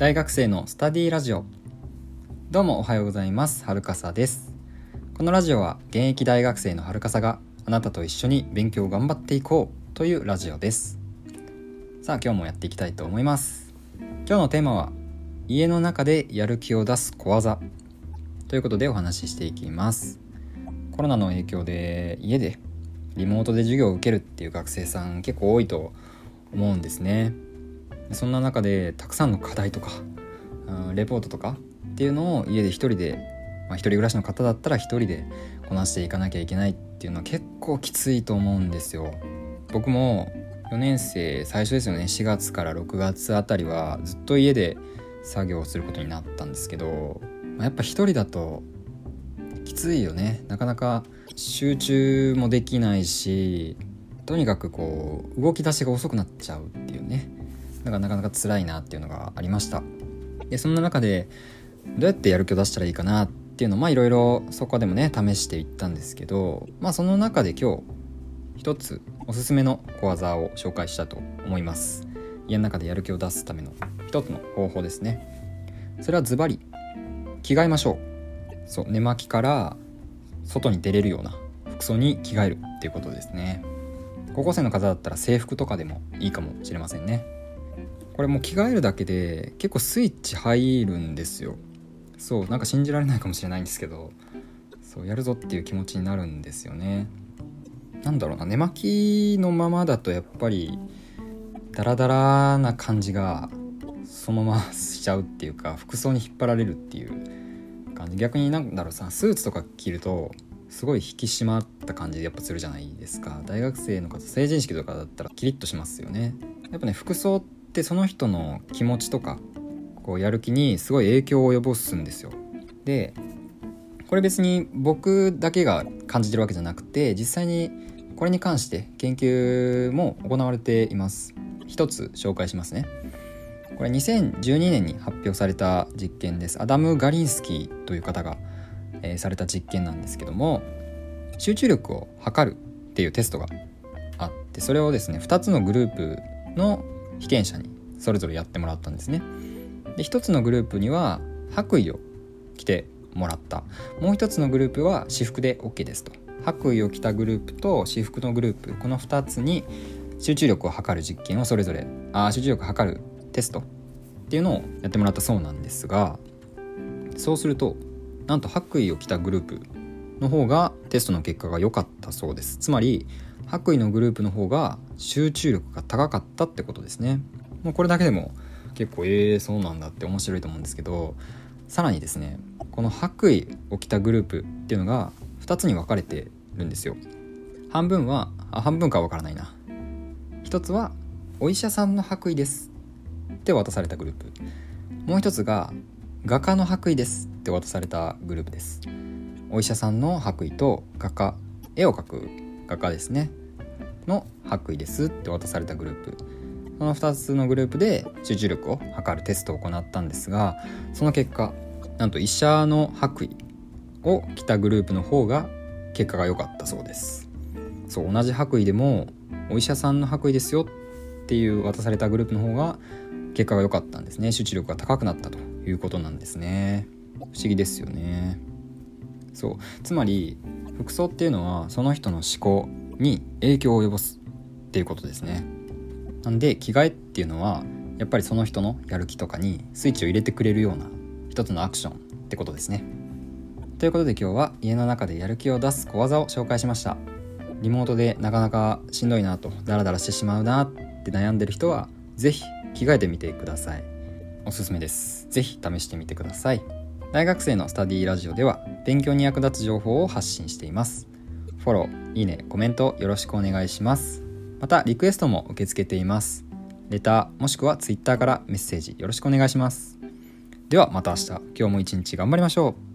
大学生のスタディラジオ。どうもおはようございます。はるかさです。このラジオは現役大学生のはるかさがあなたと一緒に勉強を頑張っていこうというラジオです。さあ今日もやっていきたいと思います。今日のテーマは家の中でやる気を出す小技。ということでお話ししていきます。コロナの影響で家でリモートで授業を受けるっていう学生さん結構多いと思うんですね。そんな中でたくさんの課題とか、うん、レポートとかっていうのを家で一人で、まあ、一人暮らしの方だったら一人でこなしていかなきゃいけないっていうのは結構きついと思うんですよ。僕も4年生最初ですよね。4月から6月あたりはずっと家で作業をすることになったんですけど、まあ、やっぱ一人だときついよね。なかなか集中もできないしとにかくこう動き出しが遅くなっちゃうっていうね。だからなかなか辛いなっていうのがありました。でそんな中でどうやってやる気を出したらいいかなっていうのをまあいろいろそこでもね試していったんですけどまあその中で今日一つおすすめの小技を紹介したと思います。家の中でやる気を出すための一つの方法ですね。それはズバリ着替えましょう。そう寝巻きから外に出れるような服装に着替えるっていうことですね。高校生の方だったら制服とかでもいいかもしれませんね。これもう着替えるだけで結構スイッチ入るんですよ。そうなんか信じられないかもしれないんですけどそうやるぞっていう気持ちになるんですよね。なんだろうな寝巻きのままだとやっぱりダラダラな感じがそのまましちゃうっていうか服装に引っ張られるっていう感じ。逆になんだろうさスーツとか着るとすごい引き締まった感じでやっぱするじゃないですか。大学生の方成人式とかだったらキリッとしますよね。やっぱね服装ってその人の気持ちとかこうやる気にすごい影響を及ぼすんですよ。でこれ別に僕だけが感じてるわけじゃなくて実際にこれに関して研究も行われています。一つ紹介しますね。これ2012年に発表された実験です。アダム・ガリンスキーという方が、えー、された実験なんですけども集中力を測るっていうテストがあってそれをですね2つのグループの被験者にそれぞれやってもらったんですね。で1つのグループには白衣を着てもらった。もう1つのグループは私服で OK ですと。白衣を着たグループと私服のグループ。この2つに集中力を測る実験をそれぞれあ集中力を測るテストっていうのをやってもらったそうなんですがそうするとなんと白衣を着たグループの方がテストの結果が良かったそうです。つまり白衣のグループの方が集中力が高かったってことですね。もうこれだけでも結構ええー、そうなんだって面白いと思うんですけどさらにですねこの白衣を着たグループっていうのが2つに分かれてるんですよ。半分はあ半分かは分からないな。一つはお医者さんの白衣ですって渡されたグループ。もう一つが画家の白衣ですって渡されたグループです。お医者さんの白衣と画家絵を描く画家ですね。の白衣ですって渡されたグループ。この2つのグループで集中力を測るテストを行ったんですがその結果なんと医者の白衣を着たグループの方が結果が良かったそうです。そう同じ白衣でもお医者さんの白衣ですよっていう渡されたグループの方が結果が良かったんですね。集中力が高くなったと。いうことなんですね。不思議ですよね。そう。つまり服装っていうのはその人の思考に影響を及ぼすっていうことですね。なんで着替えっていうのはやっぱりその人のやる気とかにスイッチを入れてくれるような一つのアクションってことですね。ということで今日は家の中でやる気を出す小技を紹介しました。リモートでなかなかしんどいなとダラダラしてしまうなって悩んでる人は是非着替えてみてください。おすすめです。是非試してみてください。大学生のスタディラジオでは勉強に役立つ情報を発信しています。フォロー、いいね、コメントよろしくお願いします。またリクエストも受け付けています。レターもしくは Twitter からメッセージよろしくお願いします。ではまた明日。今日も一日頑張りましょう。